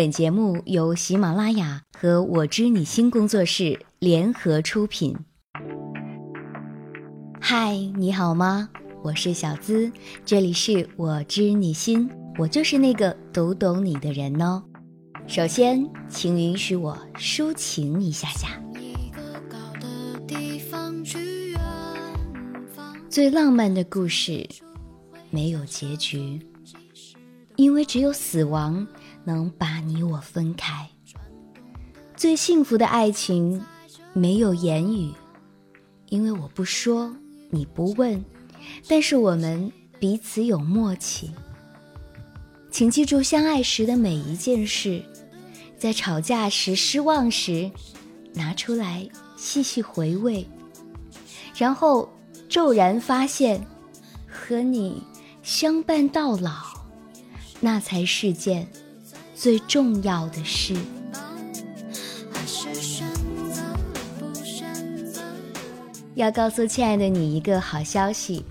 本节目由喜马拉雅和我知你心工作室联合出品。嗨，你好吗？我是小资，这里是我知你心，我就是那个读懂你的人哦。首先，请允许我抒情一下下。最浪漫的故事没有结局，因为只有死亡能把你我分开。最幸福的爱情没有言语，因为我不说，你不问，但是我们彼此有默契。请记住相爱时的每一件事，在吵架时、失望时，拿出来细细回味，然后。骤然发现，和你相伴到老，那才是件最重要的事。要告诉亲爱的你一个好消息，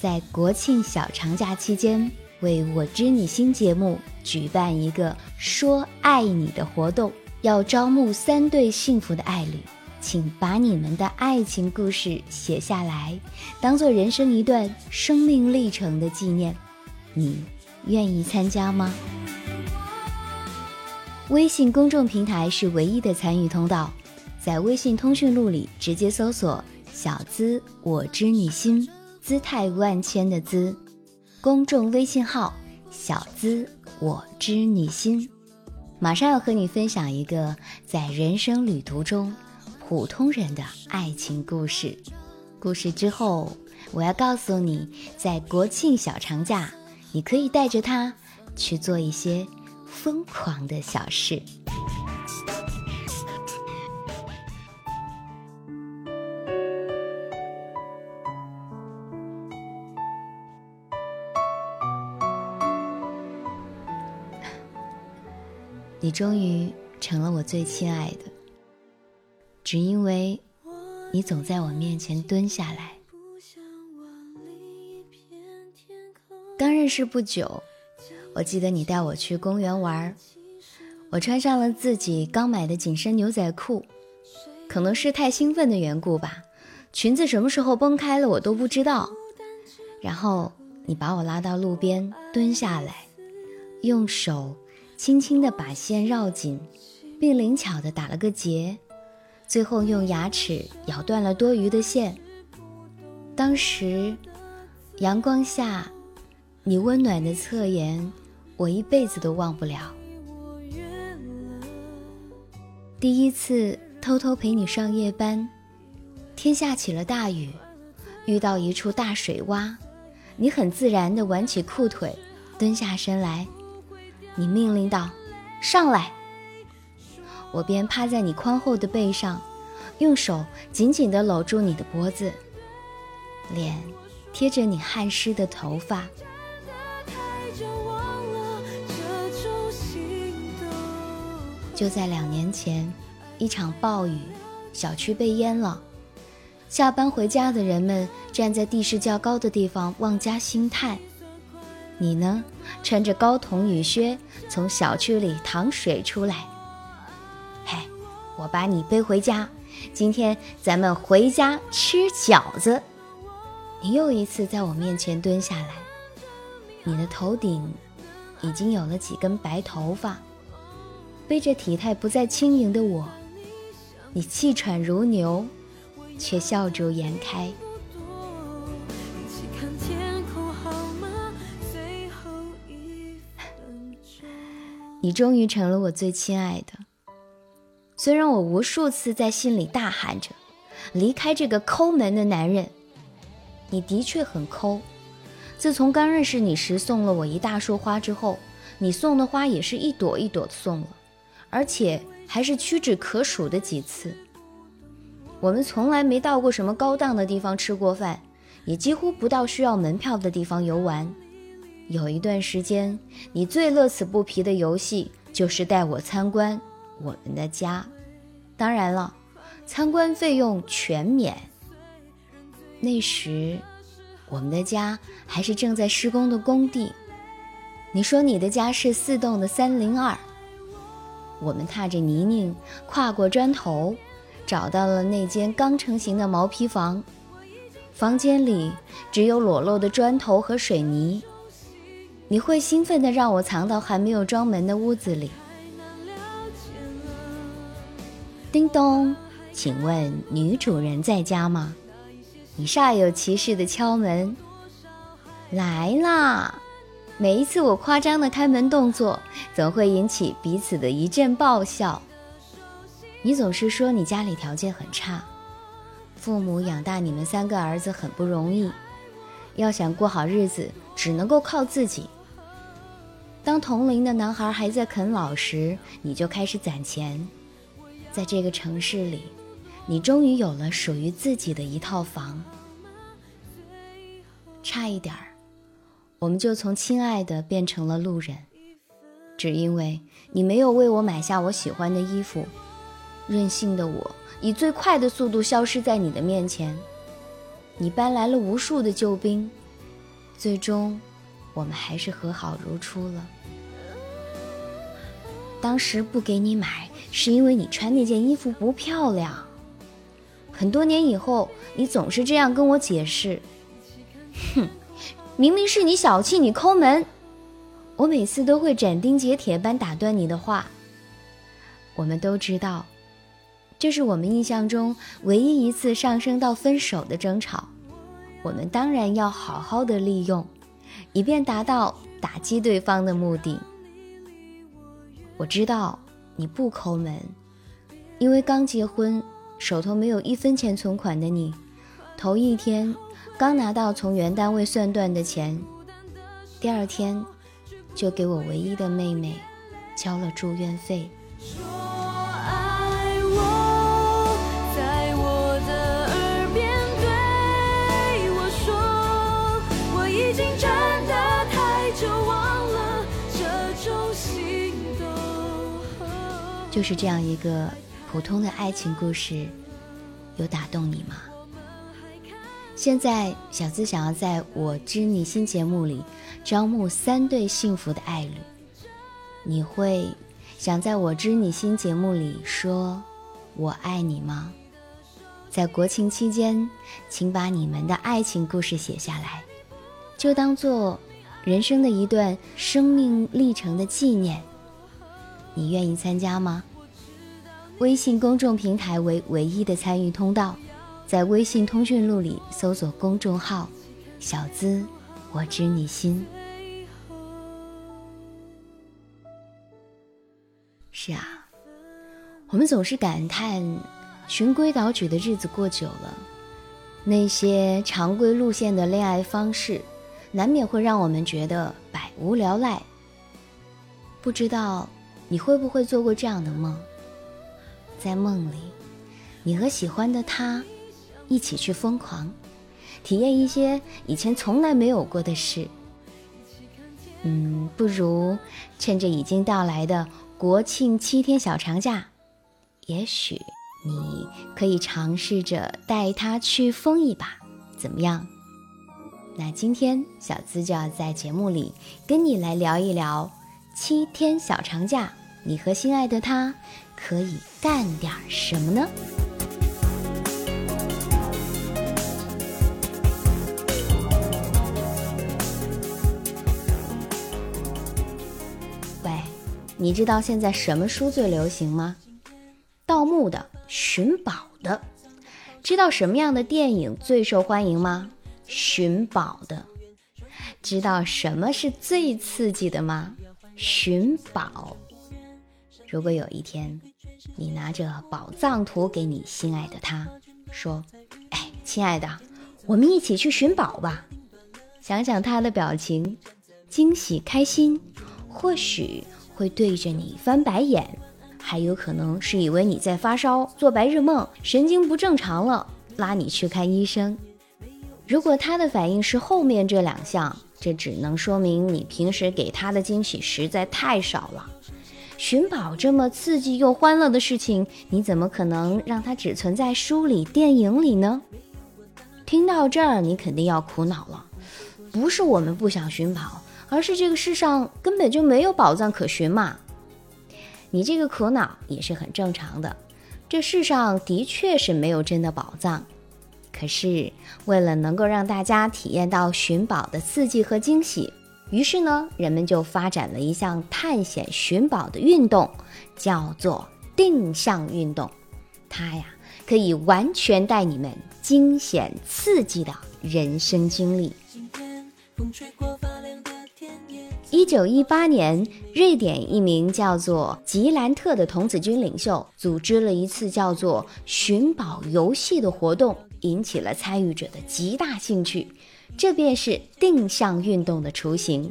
在国庆小长假期间，为我知你心节目举办一个说爱你的活动，要招募三对幸福的爱侣。请把你们的爱情故事写下来，当做人生一段生命历程的纪念。你愿意参加吗？微信公众平台是唯一的参与通道，在微信通讯录里直接搜索“小资我知你心”，姿态万千的“资”，公众微信号“小资我知你心”。马上要和你分享一个在人生旅途中。普通人的爱情故事，故事之后，我要告诉你，在国庆小长假，你可以带着他去做一些疯狂的小事。你终于成了我最亲爱的。只因为，你总在我面前蹲下来。刚认识不久，我记得你带我去公园玩儿，我穿上了自己刚买的紧身牛仔裤，可能是太兴奋的缘故吧，裙子什么时候崩开了我都不知道。然后你把我拉到路边蹲下来，用手轻轻地把线绕紧，并灵巧地打了个结。最后用牙齿咬断了多余的线。当时，阳光下，你温暖的侧颜，我一辈子都忘不了。第一次偷偷陪你上夜班，天下起了大雨，遇到一处大水洼，你很自然地挽起裤腿，蹲下身来，你命令道：“上来。”我便趴在你宽厚的背上，用手紧紧地搂住你的脖子，脸贴着你汗湿的头发。就在两年前，一场暴雨，小区被淹了。下班回家的人们站在地势较高的地方望家兴叹。你呢，穿着高筒雨靴从小区里淌水出来。嘿我把你背回家，今天咱们回家吃饺子。你又一次在我面前蹲下来，你的头顶已经有了几根白头发，背着体态不再轻盈的我，你气喘如牛，却笑逐颜开。你终于成了我最亲爱的。虽然我无数次在心里大喊着离开这个抠门的男人，你的确很抠。自从刚认识你时送了我一大束花之后，你送的花也是一朵一朵的送了，而且还是屈指可数的几次。我们从来没到过什么高档的地方吃过饭，也几乎不到需要门票的地方游玩。有一段时间，你最乐此不疲的游戏就是带我参观。我们的家，当然了，参观费用全免。那时，我们的家还是正在施工的工地。你说你的家是四栋的三零二，我们踏着泥泞，跨过砖头，找到了那间刚成型的毛坯房。房间里只有裸露的砖头和水泥。你会兴奋地让我藏到还没有装门的屋子里。叮咚，请问女主人在家吗？你煞有其事地敲门。来啦！每一次我夸张的开门动作，总会引起彼此的一阵爆笑。你总是说你家里条件很差，父母养大你们三个儿子很不容易，要想过好日子，只能够靠自己。当同龄的男孩还在啃老时，你就开始攒钱。在这个城市里，你终于有了属于自己的一套房。差一点儿。我们就从亲爱的变成了路人，只因为你没有为我买下我喜欢的衣服，任性的我以最快的速度消失在你的面前。你搬来了无数的救兵，最终我们还是和好如初了。当时不给你买，是因为你穿那件衣服不漂亮。很多年以后，你总是这样跟我解释，哼。明明是你小气，你抠门，我每次都会斩钉截铁般打断你的话。我们都知道，这是我们印象中唯一一次上升到分手的争吵。我们当然要好好的利用，以便达到打击对方的目的。我知道你不抠门，因为刚结婚，手头没有一分钱存款的你，头一天。刚拿到从原单位算断的钱，第二天就给我唯一的妹妹交了住院费。就是这样一个普通的爱情故事，有打动你吗？现在，小资想要在我知你心节目里招募三对幸福的爱侣。你会想在我知你心节目里说“我爱你”吗？在国庆期间，请把你们的爱情故事写下来，就当做人生的一段生命历程的纪念。你愿意参加吗？微信公众平台为唯一的参与通道。在微信通讯录里搜索公众号“小资我知你心”。是啊，我们总是感叹循规蹈矩的日子过久了，那些常规路线的恋爱方式，难免会让我们觉得百无聊赖。不知道你会不会做过这样的梦？在梦里，你和喜欢的他。一起去疯狂，体验一些以前从来没有过的事。嗯，不如趁着已经到来的国庆七天小长假，也许你可以尝试着带他去疯一把，怎么样？那今天小资就要在节目里跟你来聊一聊七天小长假，你和心爱的他可以干点什么呢？你知道现在什么书最流行吗？盗墓的、寻宝的。知道什么样的电影最受欢迎吗？寻宝的。知道什么是最刺激的吗？寻宝。如果有一天，你拿着宝藏图给你心爱的他，说：“哎，亲爱的，我们一起去寻宝吧。”想想他的表情，惊喜、开心，或许。会对着你翻白眼，还有可能是以为你在发烧、做白日梦、神经不正常了，拉你去看医生。如果他的反应是后面这两项，这只能说明你平时给他的惊喜实在太少了。寻宝这么刺激又欢乐的事情，你怎么可能让它只存在书里、电影里呢？听到这儿，你肯定要苦恼了。不是我们不想寻宝。而是这个世上根本就没有宝藏可寻嘛。你这个苦恼也是很正常的。这世上的确是没有真的宝藏，可是为了能够让大家体验到寻宝的刺激和惊喜，于是呢，人们就发展了一项探险寻宝的运动，叫做定向运动。它呀，可以完全带你们惊险刺激的人生经历。今天风吹过一九一八年，瑞典一名叫做吉兰特的童子军领袖组织了一次叫做“寻宝游戏”的活动，引起了参与者的极大兴趣。这便是定向运动的雏形。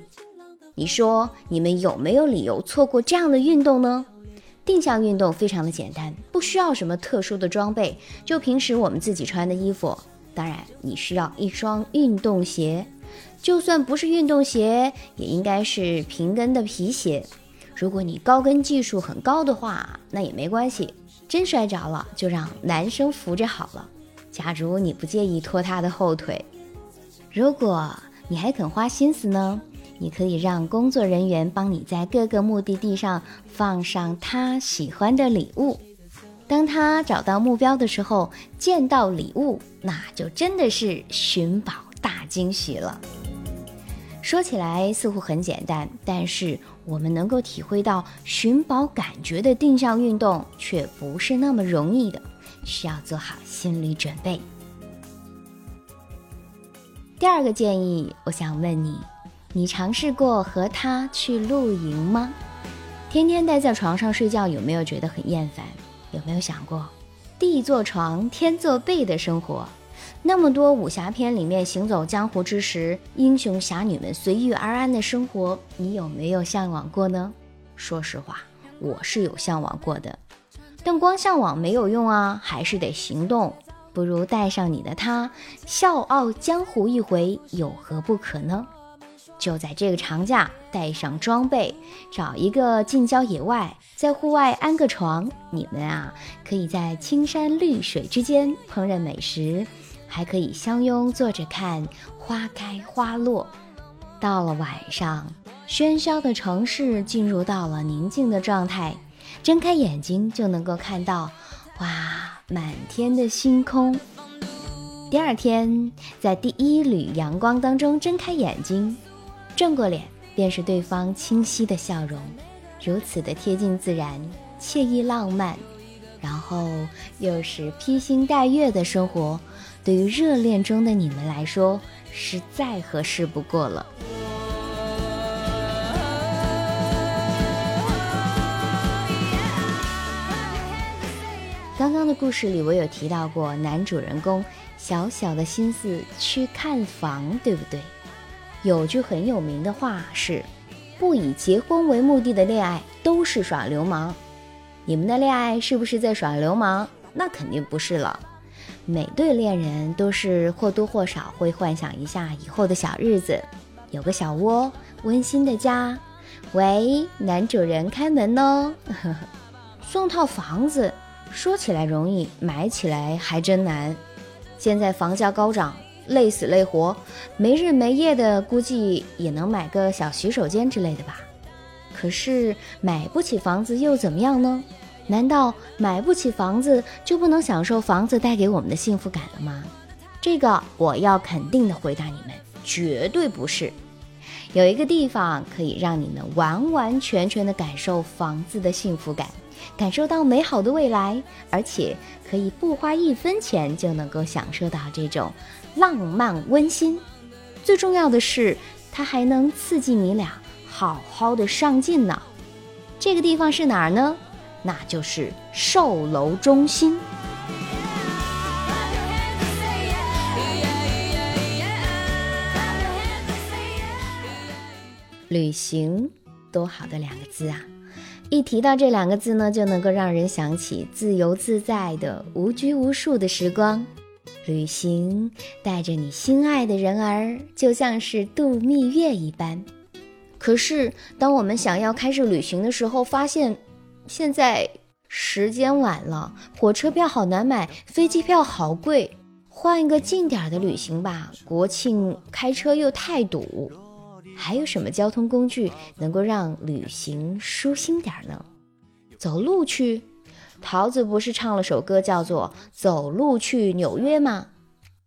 你说，你们有没有理由错过这样的运动呢？定向运动非常的简单，不需要什么特殊的装备，就平时我们自己穿的衣服。当然，你需要一双运动鞋。就算不是运动鞋，也应该是平跟的皮鞋。如果你高跟技术很高的话，那也没关系。真摔着了，就让男生扶着好了。假如你不介意拖他的后腿，如果你还肯花心思呢，你可以让工作人员帮你在各个目的地上放上他喜欢的礼物。当他找到目标的时候，见到礼物，那就真的是寻宝大惊喜了。说起来似乎很简单，但是我们能够体会到寻宝感觉的定向运动却不是那么容易的，需要做好心理准备。第二个建议，我想问你：你尝试过和他去露营吗？天天待在床上睡觉，有没有觉得很厌烦？有没有想过地做床天做被的生活？那么多武侠片里面行走江湖之时，英雄侠女们随遇而安的生活，你有没有向往过呢？说实话，我是有向往过的，但光向往没有用啊，还是得行动。不如带上你的他，笑傲江湖一回，有何不可呢？就在这个长假，带上装备，找一个近郊野外，在户外安个床，你们啊，可以在青山绿水之间烹饪美食。还可以相拥坐着看花开花落。到了晚上，喧嚣的城市进入到了宁静的状态，睁开眼睛就能够看到，哇，满天的星空。第二天，在第一缕阳光当中睁开眼睛，转过脸便是对方清晰的笑容，如此的贴近自然，惬意浪漫。然后又是披星戴月的生活。对于热恋中的你们来说，是再合适不过了。刚刚的故事里，我有提到过男主人公小小的心思去看房，对不对？有句很有名的话是：“不以结婚为目的的恋爱都是耍流氓。”你们的恋爱是不是在耍流氓？那肯定不是了。每对恋人都是或多或少会幻想一下以后的小日子，有个小窝，温馨的家。喂，男主人开门哦！送套房子，说起来容易，买起来还真难。现在房价高涨，累死累活，没日没夜的，估计也能买个小洗手间之类的吧。可是买不起房子又怎么样呢？难道买不起房子就不能享受房子带给我们的幸福感了吗？这个我要肯定的回答你们，绝对不是。有一个地方可以让你们完完全全的感受房子的幸福感，感受到美好的未来，而且可以不花一分钱就能够享受到这种浪漫温馨。最重要的是，它还能刺激你俩好好的上进呢。这个地方是哪儿呢？那就是售楼中心。旅行，多好的两个字啊！一提到这两个字呢，就能够让人想起自由自在的、无拘无束的时光。旅行，带着你心爱的人儿，就像是度蜜月一般。可是，当我们想要开始旅行的时候，发现。现在时间晚了，火车票好难买，飞机票好贵，换一个近点的旅行吧。国庆开车又太堵，还有什么交通工具能够让旅行舒心点呢？走路去？桃子不是唱了首歌叫做《走路去纽约》吗？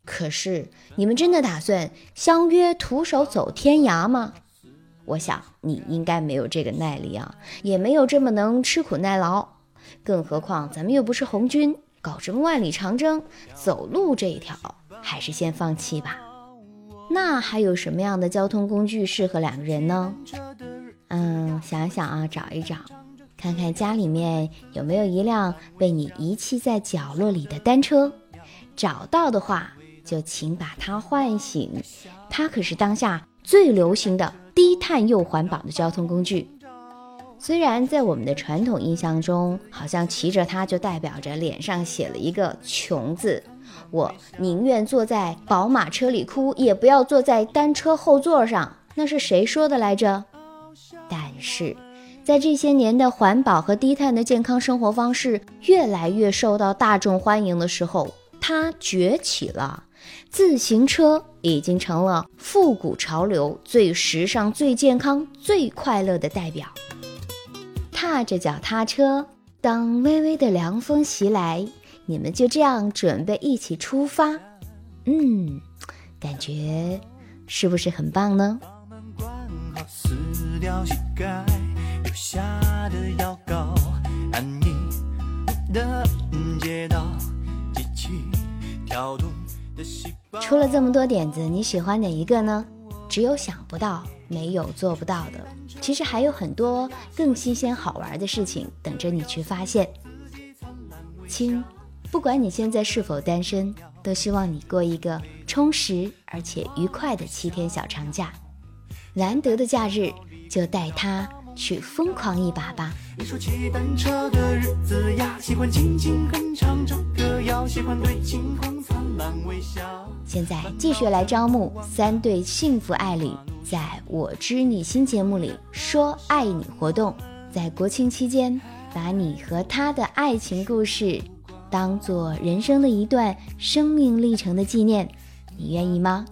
可是你们真的打算相约徒手走天涯吗？我想你应该没有这个耐力啊，也没有这么能吃苦耐劳。更何况咱们又不是红军，搞什么万里长征？走路这一条还是先放弃吧。那还有什么样的交通工具适合两个人呢？嗯，想想啊，找一找，看看家里面有没有一辆被你遗弃在角落里的单车。找到的话，就请把它唤醒。它可是当下最流行的低碳又环保的交通工具。虽然在我们的传统印象中，好像骑着它就代表着脸上写了一个穷字。我宁愿坐在宝马车里哭，也不要坐在单车后座上。那是谁说的来着？但是，在这些年的环保和低碳的健康生活方式越来越受到大众欢迎的时候，它崛起了。自行车已经成了复古潮流、最时尚、最健康、最快乐的代表。踏着脚踏车，当微微的凉风袭来，你们就这样准备一起出发。嗯，感觉是不是很棒呢？撕掉膝盖留下的药膏，安逸的街道，机器跳动出了这么多点子，你喜欢哪一个呢？只有想不到，没有做不到的。其实还有很多更新鲜好玩的事情等着你去发现。亲，不管你现在是否单身，都希望你过一个充实而且愉快的七天小长假。难得的假日，就带他去疯狂一把吧。喜欢对晴空灿烂微笑现在继续来招募三对幸福爱侣，在我知你心节目里说爱你活动，在国庆期间，把你和他的爱情故事当做人生的一段生命历程的纪念，你愿意吗？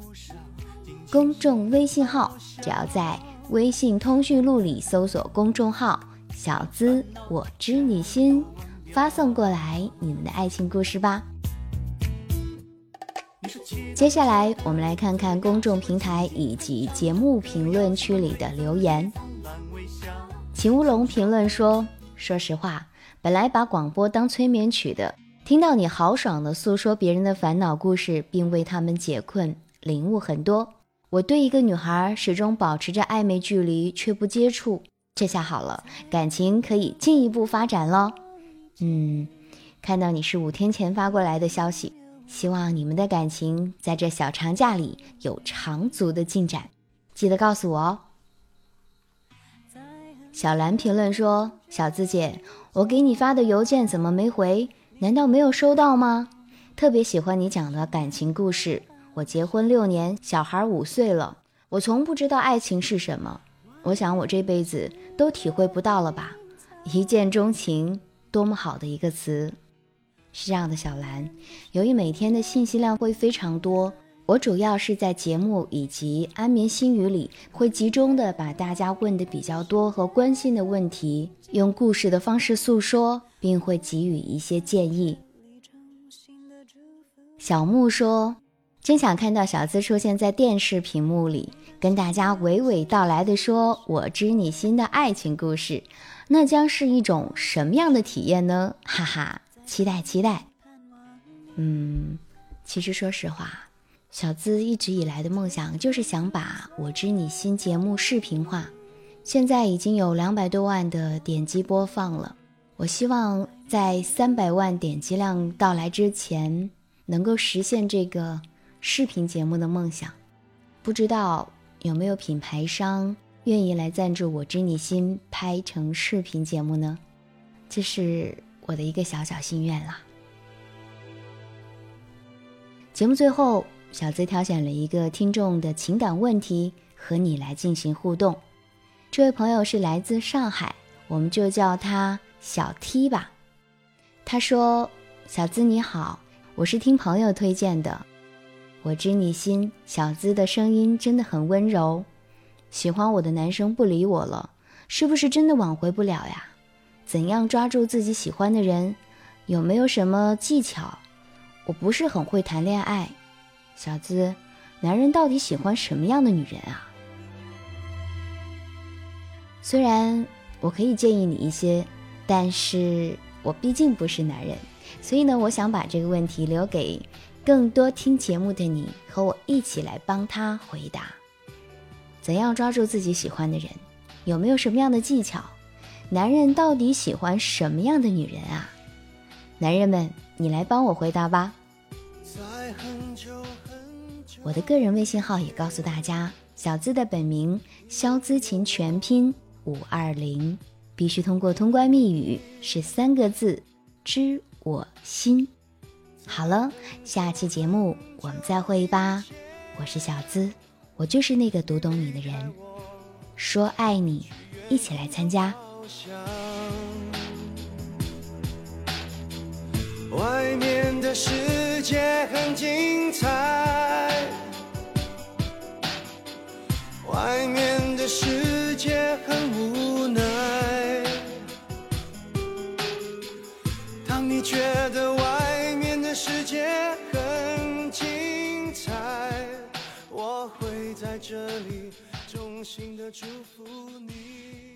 公众微信号，只要在微信通讯录里搜索公众号“小资我知你心”，发送过来你们的爱情故事吧。接下来，我们来看看公众平台以及节目评论区里的留言。秦乌龙评论说：“说实话，本来把广播当催眠曲的，听到你豪爽的诉说别人的烦恼故事，并为他们解困，领悟很多。”我对一个女孩始终保持着暧昧距离，却不接触。这下好了，感情可以进一步发展了。嗯，看到你是五天前发过来的消息，希望你们的感情在这小长假里有长足的进展，记得告诉我哦。小兰评论说：“小资姐，我给你发的邮件怎么没回？难道没有收到吗？特别喜欢你讲的感情故事。”我结婚六年，小孩五岁了。我从不知道爱情是什么，我想我这辈子都体会不到了吧。一见钟情，多么好的一个词！是这样的，小兰，由于每天的信息量会非常多，我主要是在节目以及安眠心语里，会集中的把大家问的比较多和关心的问题，用故事的方式诉说，并会给予一些建议。小木说。真想看到小资出现在电视屏幕里，跟大家娓娓道来的说“我知你心”的爱情故事，那将是一种什么样的体验呢？哈哈，期待期待。嗯，其实说实话，小资一直以来的梦想就是想把我知你心节目视频化，现在已经有两百多万的点击播放了。我希望在三百万点击量到来之前，能够实现这个。视频节目的梦想，不知道有没有品牌商愿意来赞助我知你心拍成视频节目呢？这是我的一个小小心愿啦。节目最后，小资挑选了一个听众的情感问题和你来进行互动。这位朋友是来自上海，我们就叫他小 T 吧。他说：“小资你好，我是听朋友推荐的。”我知你心，小资的声音真的很温柔。喜欢我的男生不理我了，是不是真的挽回不了呀？怎样抓住自己喜欢的人，有没有什么技巧？我不是很会谈恋爱，小资，男人到底喜欢什么样的女人啊？虽然我可以建议你一些，但是我毕竟不是男人，所以呢，我想把这个问题留给更多听节目的你，和我一起来帮他回答。怎样抓住自己喜欢的人？有没有什么样的技巧？男人到底喜欢什么样的女人啊？男人们，你来帮我回答吧。我的个人微信号也告诉大家，小资的本名肖资琴全拼五二零，必须通过通关密语是三个字知我心。好了，下期节目我们再会吧。我是小资。我就是那个读懂你的人，说爱你，一起来参加。外面的世界很精彩，外面的世界很无奈。当你觉得我这里，衷心的祝福你。